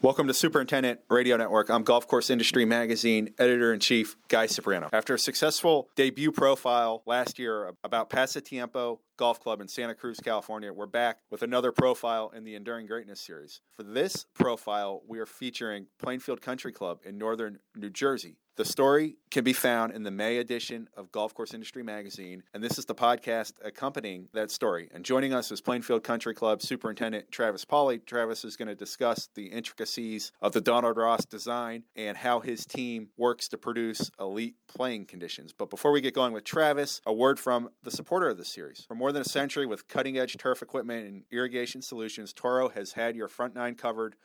Welcome to Superintendent Radio Network. I'm Golf Course Industry Magazine editor in chief Guy Cipriano. After a successful debut profile last year about Pasatiempo Golf Club in Santa Cruz, California, we're back with another profile in the Enduring Greatness series. For this profile, we are featuring Plainfield Country Club in northern New Jersey. The story can be found in the May edition of Golf Course Industry Magazine, and this is the podcast accompanying that story. And joining us is Plainfield Country Club Superintendent Travis Pauley. Travis is going to discuss the intricacies of the Donald Ross design and how his team works to produce elite playing conditions. But before we get going with Travis, a word from the supporter of the series. For more than a century, with cutting edge turf equipment and irrigation solutions, Toro has had your front nine covered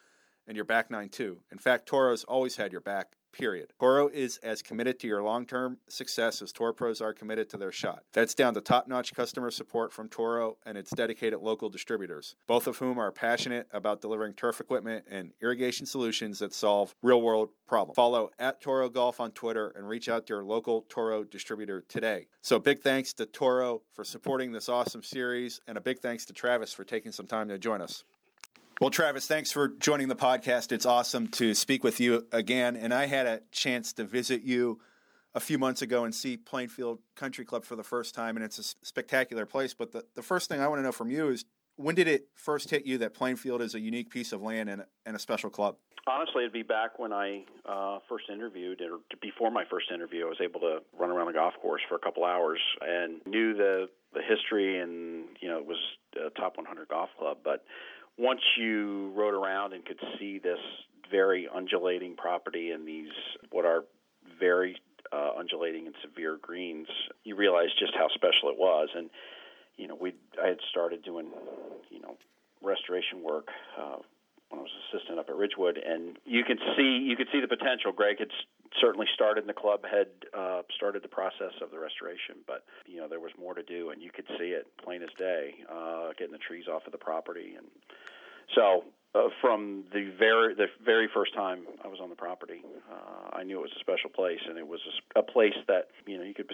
and your back nine too. In fact, Toro's always had your back period. Toro is as committed to your long term success as Toro pros are committed to their shot. That's down to top notch customer support from Toro and its dedicated local distributors, both of whom are passionate about delivering turf equipment and irrigation solutions that solve real world problems. Follow at Toro Golf on Twitter and reach out to your local Toro distributor today. So, big thanks to Toro for supporting this awesome series, and a big thanks to Travis for taking some time to join us. Well, Travis, thanks for joining the podcast. It's awesome to speak with you again. And I had a chance to visit you a few months ago and see Plainfield Country Club for the first time, and it's a spectacular place. But the, the first thing I want to know from you is when did it first hit you that Plainfield is a unique piece of land and, and a special club? Honestly, it'd be back when I uh, first interviewed, or before my first interview, I was able to run around the golf course for a couple hours and knew the the history, and you know it was a top 100 golf club. But once you rode around and could see this very undulating property and these what are very uh, undulating and severe greens, you realize just how special it was. And you know, we I had started doing you know restoration work uh, when I was assistant up at Ridgewood, and you could see you could see the potential. Greg had certainly started, and the club had uh, started the process of the restoration, but you know there was more to do, and you could see it plain as day, uh, getting the trees off of the property, and so uh, from the very the very first time I was on the property, uh, I knew it was a special place, and it was a, a place that you know you could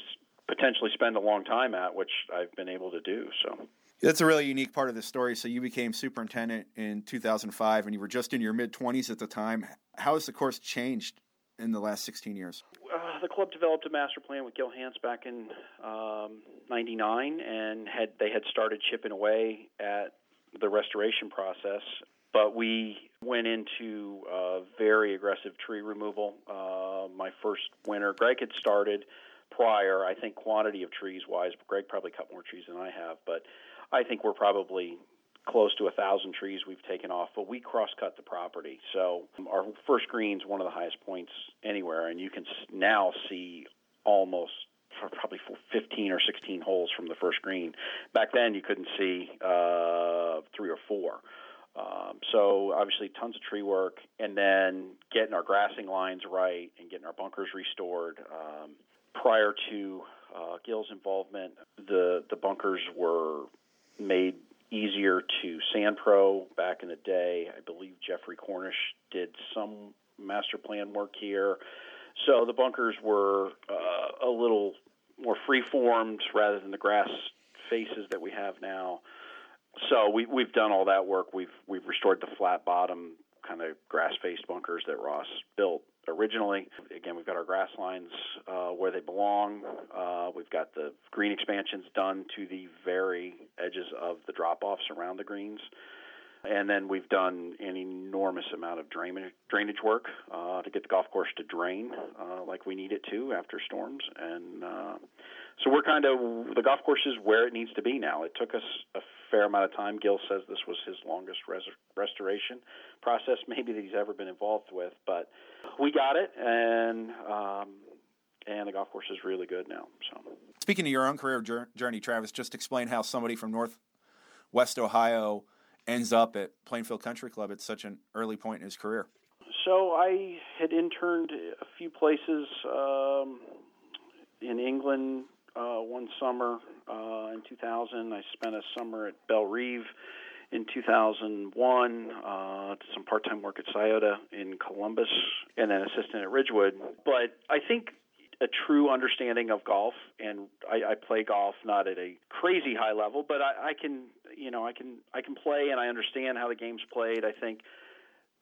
potentially spend a long time at, which I've been able to do. So. That's a really unique part of the story. So you became superintendent in 2005, and you were just in your mid 20s at the time. How has the course changed in the last 16 years? Uh, the club developed a master plan with Gil Hanse back in '99, um, and had they had started chipping away at the restoration process. But we went into uh, very aggressive tree removal. Uh, my first winter, Greg had started prior. I think quantity of trees wise, Greg probably cut more trees than I have, but I think we're probably close to a thousand trees we've taken off, but we cross cut the property. So our first green's one of the highest points anywhere, and you can now see almost probably 15 or 16 holes from the first green. Back then, you couldn't see uh, three or four. Um, so obviously, tons of tree work, and then getting our grassing lines right and getting our bunkers restored. Um, prior to uh, Gil's involvement, the the bunkers were made easier to sand pro back in the day. I believe Geoffrey Cornish did some master plan work here. So the bunkers were uh, a little more free formed rather than the grass faces that we have now. So we, we've done all that work. We've we've restored the flat bottom kind of grass faced bunkers that Ross built originally. Again, we've got our grass lines uh, where they belong. Uh, we've got the green expansions done to the very edges of the drop offs around the greens. And then we've done an enormous amount of drainage, drainage work uh, to get the golf course to drain uh, like we need it to after storms. And uh, so we're kind of, the golf course is where it needs to be now. It took us a fair amount of time. Gil says this was his longest res- restoration process maybe that he's ever been involved with. But we got it, and um, and the golf course is really good now. So, speaking of your own career journey, Travis, just explain how somebody from Northwest Ohio ends up at Plainfield Country Club at such an early point in his career? So I had interned a few places um, in England uh, one summer uh, in 2000. I spent a summer at Bellerive in 2001, uh, some part-time work at Scioto in Columbus, and then assistant at Ridgewood. But I think a true understanding of golf, and I, I play golf not at a crazy high level, but I, I can, you know, I can I can play and I understand how the game's played. I think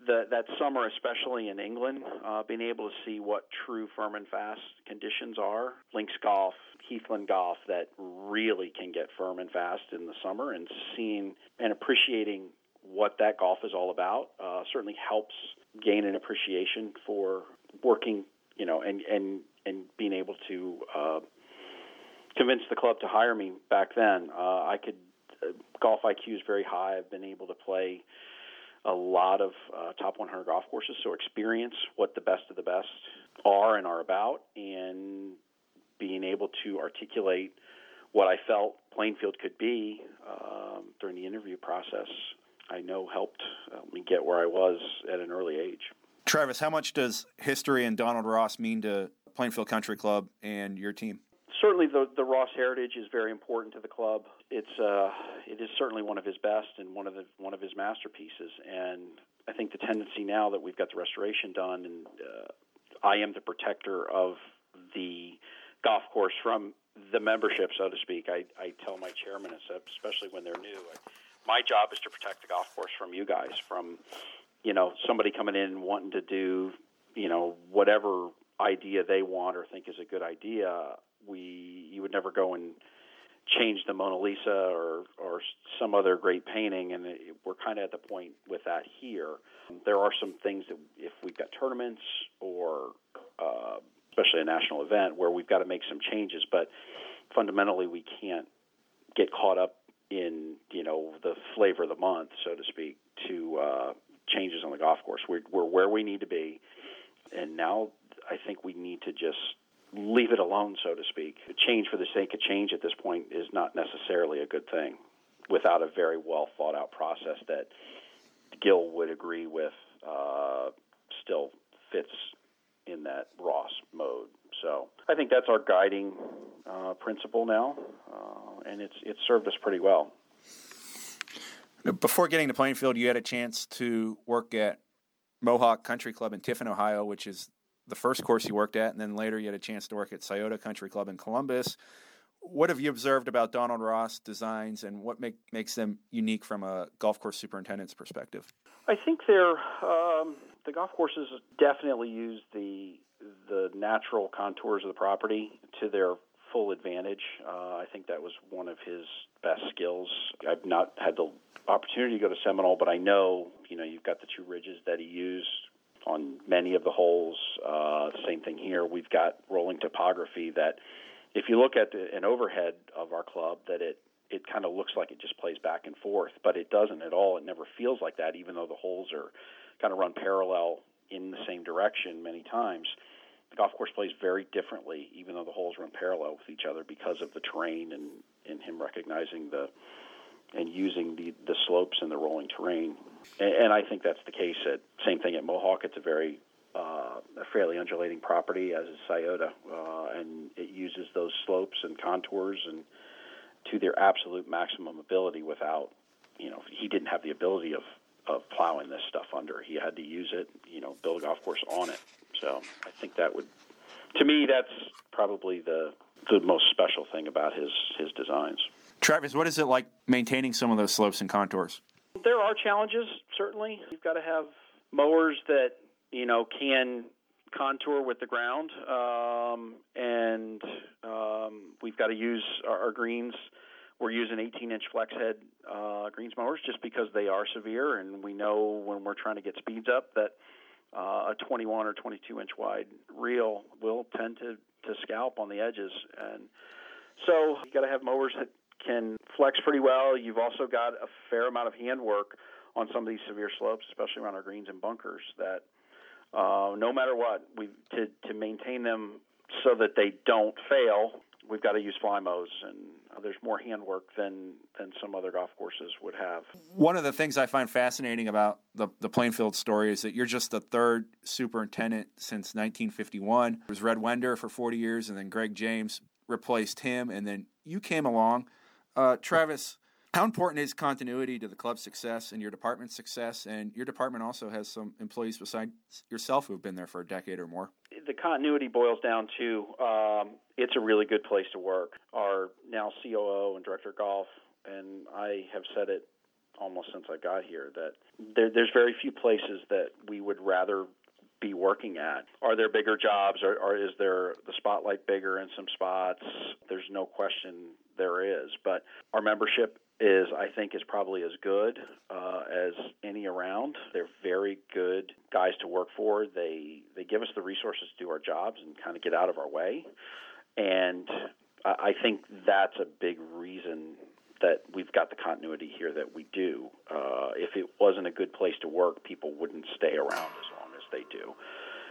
the, that summer, especially in England, uh, being able to see what true firm and fast conditions are. Links golf, Heathland golf, that really can get firm and fast in the summer, and seeing and appreciating what that golf is all about uh, certainly helps gain an appreciation for working, you know, and and and being able to uh, convince the club to hire me back then. Uh, I could golf IQ is very high. I've been able to play a lot of uh, top 100 golf courses, so experience what the best of the best are and are about, and being able to articulate what I felt Plainfield could be um, during the interview process, I know helped uh, me get where I was at an early age. Travis, how much does history and Donald Ross mean to Plainfield Country Club and your team? Certainly, the the Ross heritage is very important to the club. It's uh, it is certainly one of his best and one of the one of his masterpieces. And I think the tendency now that we've got the restoration done, and uh, I am the protector of the golf course from the membership, so to speak. I, I tell my chairman, especially when they're new, I, my job is to protect the golf course from you guys, from you know somebody coming in wanting to do you know whatever idea they want or think is a good idea. We you would never go and change the Mona Lisa or or some other great painting, and it, we're kind of at the point with that here. There are some things that if we've got tournaments or uh, especially a national event where we've got to make some changes, but fundamentally we can't get caught up in you know the flavor of the month, so to speak, to uh, changes on the golf course. We're, we're where we need to be, and now I think we need to just leave it alone, so to speak. Change for the sake of change at this point is not necessarily a good thing, without a very well thought out process that Gil would agree with. Uh, still fits in that Ross mode. So I think that's our guiding uh, principle now, uh, and it's it's served us pretty well. Before getting to Plainfield, you had a chance to work at Mohawk Country Club in Tiffin, Ohio, which is the first course you worked at, and then later you had a chance to work at Scioto Country Club in Columbus. What have you observed about Donald Ross designs, and what make, makes them unique from a golf course superintendent's perspective? I think they're um, the golf courses definitely use the the natural contours of the property to their full advantage. Uh, I think that was one of his best skills. I've not had the opportunity to go to Seminole, but I know you know you've got the two ridges that he used on many of the holes. Uh, same thing here. We've got rolling topography that, if you look at the, an overhead of our club, that it it kind of looks like it just plays back and forth, but it doesn't at all. It never feels like that, even though the holes are kind of run parallel in the same direction many times. The golf course plays very differently, even though the holes run parallel with each other because of the terrain and, and him recognizing the and using the, the slopes and the rolling terrain. And, and I think that's the case at same thing at Mohawk. It's a very uh, a fairly undulating property as is Scioto, uh, and it uses those slopes and contours and to their absolute maximum ability without, you know, he didn't have the ability of of plowing this stuff under. He had to use it, you know, build a golf course on it. So I think that would, to me, that's probably the the most special thing about his his designs. Travis, what is it like maintaining some of those slopes and contours? There are challenges, certainly. You've got to have mowers that you know can contour with the ground, um, and um, we've got to use our, our greens we're using 18 inch flex head uh, greens mowers just because they are severe, and we know when we're trying to get speeds up that uh, a 21 or 22 inch wide reel will tend to, to scalp on the edges. And so you got to have mowers that can flex pretty well. You've also got a fair amount of handwork on some of these severe slopes, especially around our greens and bunkers, that uh, no matter what, we to to maintain them so that they don't fail, we've got to use fly mows and uh, there's more handwork than than some other golf courses would have. One of the things I find fascinating about the the Plainfield story is that you're just the third superintendent since 1951. It was Red Wender for 40 years, and then Greg James replaced him, and then you came along. Uh, Travis, how important is continuity to the club's success and your department's success? And your department also has some employees besides yourself who have been there for a decade or more. The continuity boils down to um, it's a really good place to work. Our now COO and director of golf, and I have said it almost since I got here that there, there's very few places that we would rather be working at. Are there bigger jobs, or, or is there the spotlight bigger in some spots? There's no question there is, but our membership is I think is probably as good uh, as any around. They're very good guys to work for. They they give us the resources to do our jobs and kind of get out of our way, and I think that's a big reason that we've got the continuity here that we do. Uh, if it wasn't a good place to work, people wouldn't stay around as long as they do.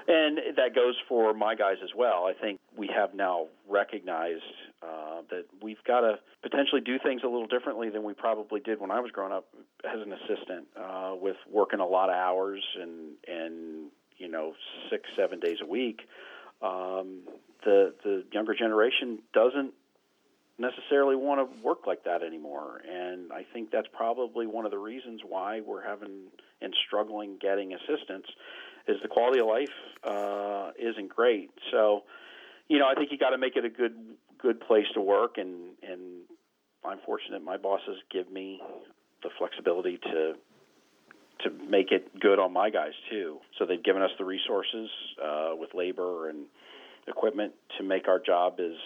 And that goes for my guys as well. I think we have now recognized uh, that we've got to potentially do things a little differently than we probably did when I was growing up as an assistant, uh, with working a lot of hours and and you know six seven days a week. Um, the the younger generation doesn't necessarily want to work like that anymore. And I think that's probably one of the reasons why we're having and struggling getting assistance is the quality of life uh, isn't great. So, you know, I think you got to make it a good good place to work, and and I'm fortunate my bosses give me the flexibility to to make it good on my guys too. So they've given us the resources uh, with labor and equipment to make our job as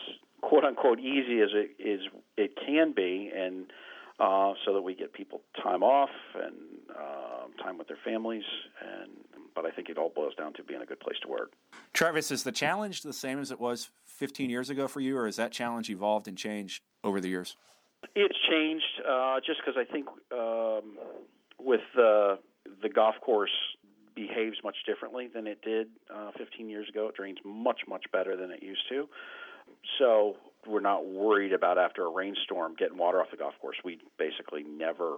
quote unquote easy as it is it can be, and uh, so that we get people time off and uh, time with their families. And but I think it all boils down to being a good place to work. Travis, is the challenge the same as it was 15 years ago for you, or has that challenge evolved and changed over the years? It's changed uh, just because I think um, with the the golf course behaves much differently than it did uh, 15 years ago. It drains much much better than it used to. So we're not worried about after a rainstorm getting water off the golf course. We basically never,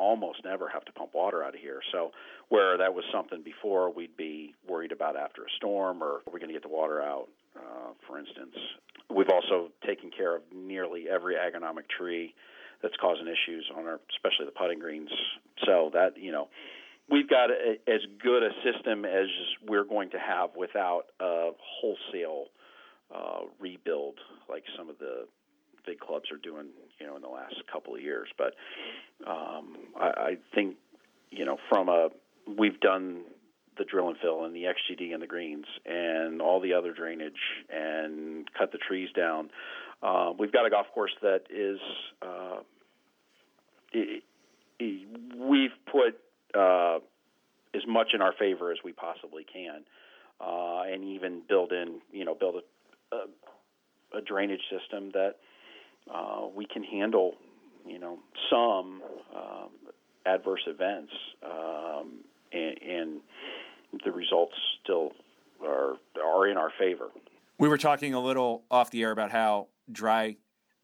almost never have to pump water out of here. So where that was something before, we'd be worried about after a storm or are we going to get the water out, uh, for instance. We've also taken care of nearly every agronomic tree that's causing issues on our, especially the putting greens. So that you know, we've got a, as good a system as we're going to have without a wholesale uh, rebuild like some of the big clubs are doing, you know, in the last couple of years. But um, I, I think, you know, from a we've done the drill and fill and the XGD and the greens and all the other drainage and cut the trees down. Uh, we've got a golf course that is uh, it, it, we've put uh, as much in our favor as we possibly can, uh, and even build in you know build a a, a drainage system that uh, we can handle, you know, some um, adverse events, um, and, and the results still are are in our favor. We were talking a little off the air about how dry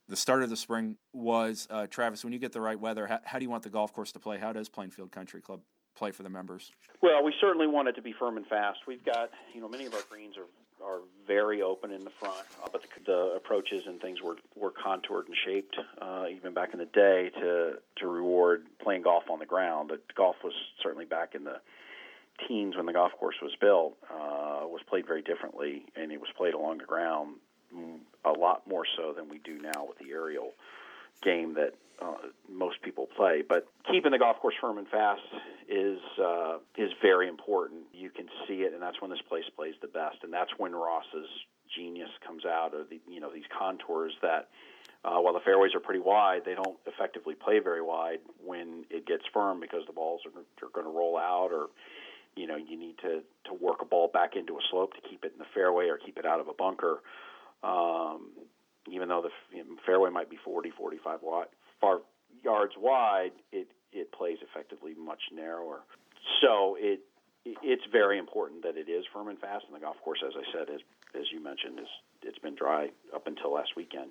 the start of the spring was. Uh, Travis, when you get the right weather, how, how, do you want the golf course to play? How does Plainfield Country Club play for the members? Well, we certainly want it to be firm and fast. We've got, you know, many of our greens are are very open in the front, uh, but the, the approaches and things were were contoured and shaped uh, even back in the day to to reward playing golf on the ground. But golf was certainly back in the teens when the golf course was built uh, was played very differently, and it was played along the ground mm, a lot more so than we do now with the aerial game that uh, most people play. But keeping the golf course firm and fast is uh, is very important. You can see it, and that's when this place plays the best. And that's when Ross's genius comes out of the you know these contours that. Uh, while the fairways are pretty wide, they don't effectively play very wide when it gets firm because the balls are, are going to roll out, or you know you need to to work a ball back into a slope to keep it in the fairway or keep it out of a bunker. Um, even though the fairway might be 40, 45 wide, far yards wide, it it plays effectively much narrower. So it it's very important that it is firm and fast. And the golf course, as I said, as as you mentioned, is it's been dry up until last weekend,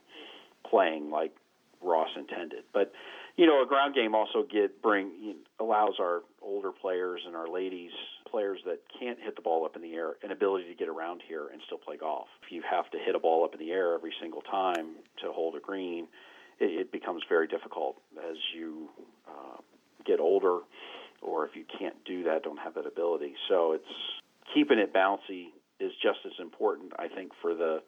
playing like Ross intended. But you know, a ground game also get bring allows our older players and our ladies players that can't hit the ball up in the air an ability to get around here and still play golf. If you have to hit a ball up in the air every single time to hold a green, it, it becomes very difficult as you uh, get older, or if you can't do that, don't have that ability. So it's keeping it bouncy is just as important, I think, for the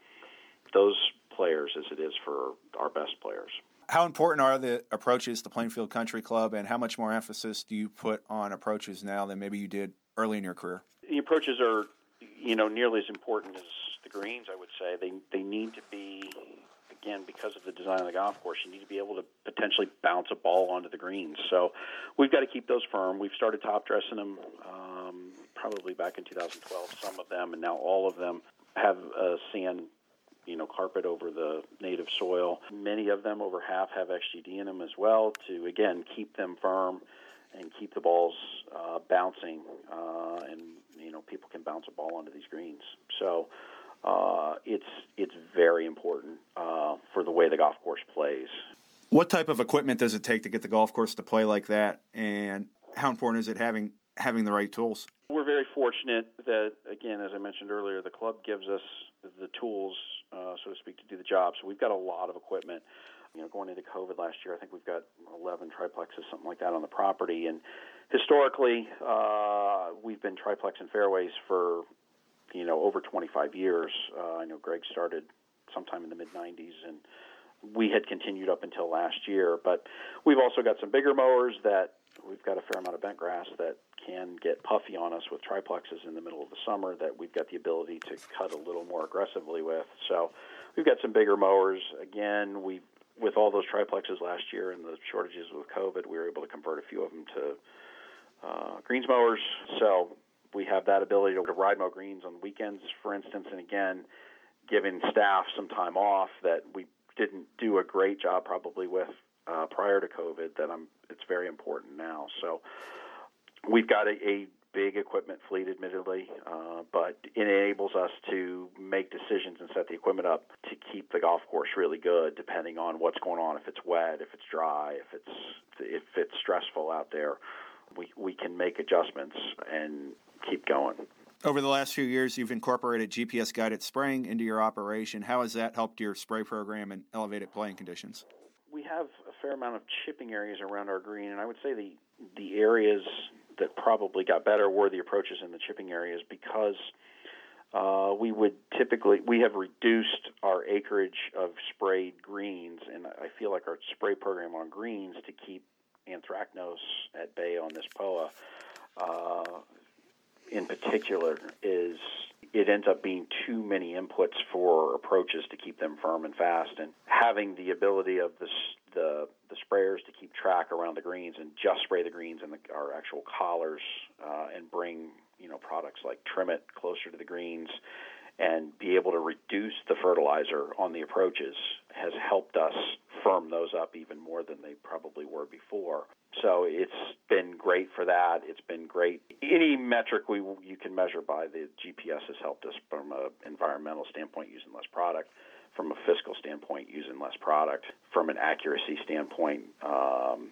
those players as it is for our best players. How important are the approaches to Plainfield Country Club, and how much more emphasis do you put on approaches now than maybe you did early in your career? The approaches are, you know, nearly as important as the greens. I would say they they need to be again because of the design of the golf course. You need to be able to potentially bounce a ball onto the greens. So we've got to keep those firm. We've started top dressing them um, probably back in 2012. Some of them, and now all of them have a sand you know carpet over the native soil. Many of them, over half, have XGD in them as well to again keep them firm and keep the balls uh, bouncing, uh, and you know people can bounce a ball onto these greens. So uh, it's it's very important uh, for the way the golf course plays. What type of equipment does it take to get the golf course to play like that, and how important is it having having the right tools? We're very fortunate that, again, as I mentioned earlier, the club gives us the tools, uh, so to speak, to do the job. So we've got a lot of equipment. You know, going into COVID last year, I think we've got 11 triplexes, something like that, on the property. And historically, uh, we've been triplex and fairways for you know over 25 years. Uh, I know Greg started sometime in the mid 90s, and we had continued up until last year. But we've also got some bigger mowers that we've got a fair amount of bent grass that can get puffy on us with triplexes in the middle of the summer that we've got the ability to cut a little more aggressively with. So we've got some bigger mowers. Again, we with all those triplexes last year and the shortages with COVID, we were able to convert a few of them to uh, greens mowers. So we have that ability to ride mow greens on weekends, for instance, and again, giving staff some time off that we didn't do a great job probably with uh, prior to COVID. That I'm, it's very important now. So we've got a, a big equipment fleet, admittedly, uh, but it enables us to make decisions and set the equipment up to keep the golf course really good, depending on what's going on. If it's wet, if it's dry, if it's if it's stressful out there, we we can make adjustments and keep going. Over the last few years, you've incorporated GPS guided spraying into your operation. How has that helped your spray program and elevated playing conditions? We have a fair amount of chipping areas around our green, and I would say the the areas that probably got better were the approaches in the chipping areas because uh, we would typically we have reduced our acreage of sprayed greens, and I feel like our spray program on greens to keep anthracnose at bay on this POA. Uh, in particular is it ends up being too many inputs for approaches to keep them firm and fast, and having the ability of the the, the sprayers to keep track around the greens and just spray the greens and the, our actual collars, uh, and bring you know products like Trimmit closer to the greens, and be able to reduce the fertilizer on the approaches has helped us firm those up even more than they probably were before. So it's been great for that. It's been great. Any metric we you can measure by the GPS has helped us from an environmental standpoint using less product, from a fiscal standpoint using less product, from an accuracy standpoint. Um,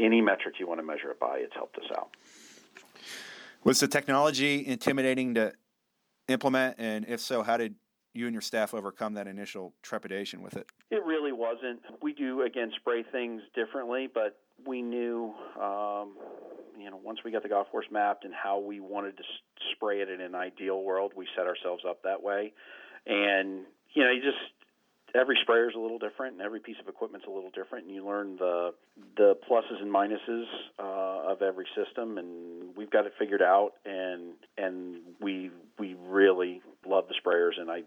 any metric you want to measure it by, it's helped us out. Was the technology intimidating to implement, and if so, how did you and your staff overcome that initial trepidation with it? It really wasn't. We do again spray things differently, but we knew, um, you know, once we got the golf course mapped and how we wanted to spray it in an ideal world, we set ourselves up that way. And you know, you just every sprayer is a little different, and every piece of equipment's a little different, and you learn the the pluses and minuses uh, of every system, and we've got it figured out, and and really love the sprayers, and I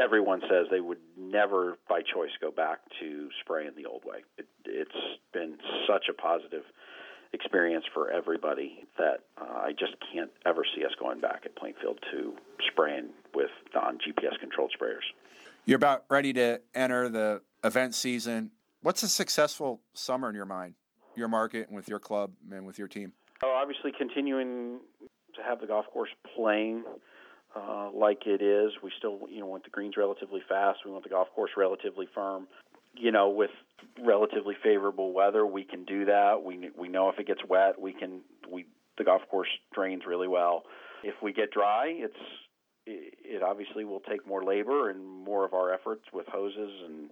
everyone says they would never by choice go back to spraying the old way. It, it's been such a positive experience for everybody that uh, I just can't ever see us going back at Plainfield to spraying with non GPS controlled sprayers. You're about ready to enter the event season. What's a successful summer in your mind, your market, and with your club and with your team? Oh, obviously, continuing to have the golf course playing uh, like it is. We still, you know, want the greens relatively fast. We want the golf course relatively firm. You know, with relatively favorable weather, we can do that. We we know if it gets wet, we can we the golf course drains really well. If we get dry, it's it obviously will take more labor and more of our efforts with hoses and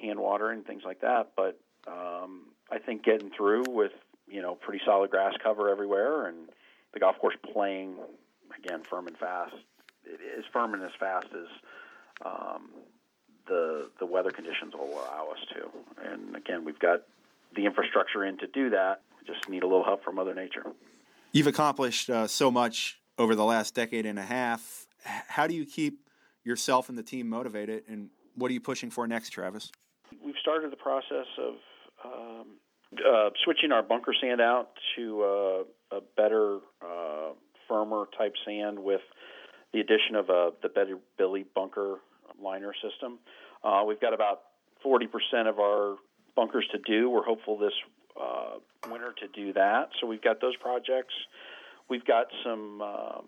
hand water and things like that. But um, I think getting through with you know pretty solid grass cover everywhere and the golf course playing again firm and fast, as firm and as fast as um, the the weather conditions will allow us to. And again, we've got the infrastructure in to do that. We just need a little help from Mother Nature. You've accomplished uh, so much over the last decade and a half. How do you keep yourself and the team motivated, and what are you pushing for next, Travis? We've started the process of um, uh, switching our bunker sand out to uh, a better, uh, firmer type sand with the addition of a, the Better Billy bunker liner system. Uh, we've got about 40% of our bunkers to do. We're hopeful this uh, winter to do that. So we've got those projects. We've got some uh,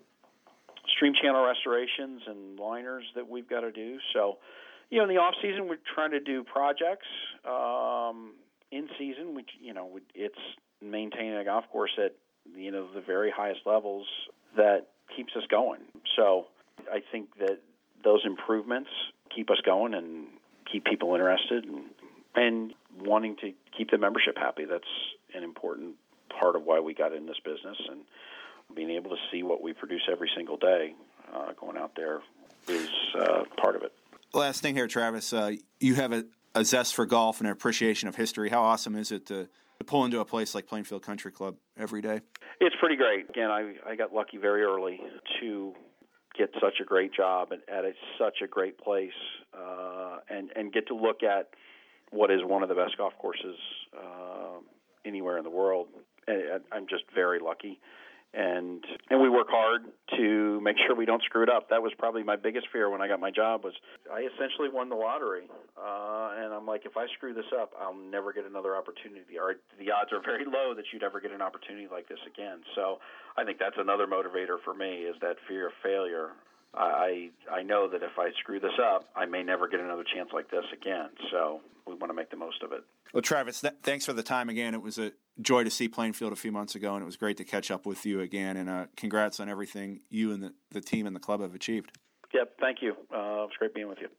stream channel restorations and liners that we've got to do. So, you know, in the off season, we're trying to do projects. Um, in season, we, you know, it's maintaining a golf course at you know the very highest levels that keeps us going. So, I think that those improvements keep us going and keep people interested and and wanting to keep the membership happy. That's an important part of why we got in this business and being able to see what we produce every single day uh, going out there is uh, part of it. Last thing here, Travis. Uh, you have a, a, zest for golf and an appreciation of history. How awesome is it to, to, pull into a place like Plainfield Country Club every day? It's pretty great. Again, I, I got lucky very early to get such a great job at, at a, such a great place uh, and, and get to look at what is one of the best golf courses uh, anywhere in the world. And I'm just very lucky and and we work hard to make sure we don't screw it up. That was probably my biggest fear when I got my job was I essentially won the lottery, uh, and I'm like, if I screw this up, I'll never get another opportunity, or the odds are very low that you'd ever get an opportunity like this again. So I think that's another motivator for me is that fear of failure. I I know that if I screw this up, I may never get another chance like this again. So we want to make the most of it. Well, Travis, th- thanks for the time again. It was a joy to see Plainfield a few months ago, and it was great to catch up with you again. And uh, congrats on everything you and the, the team and the club have achieved. Yep, thank you. Uh, it was great being with you.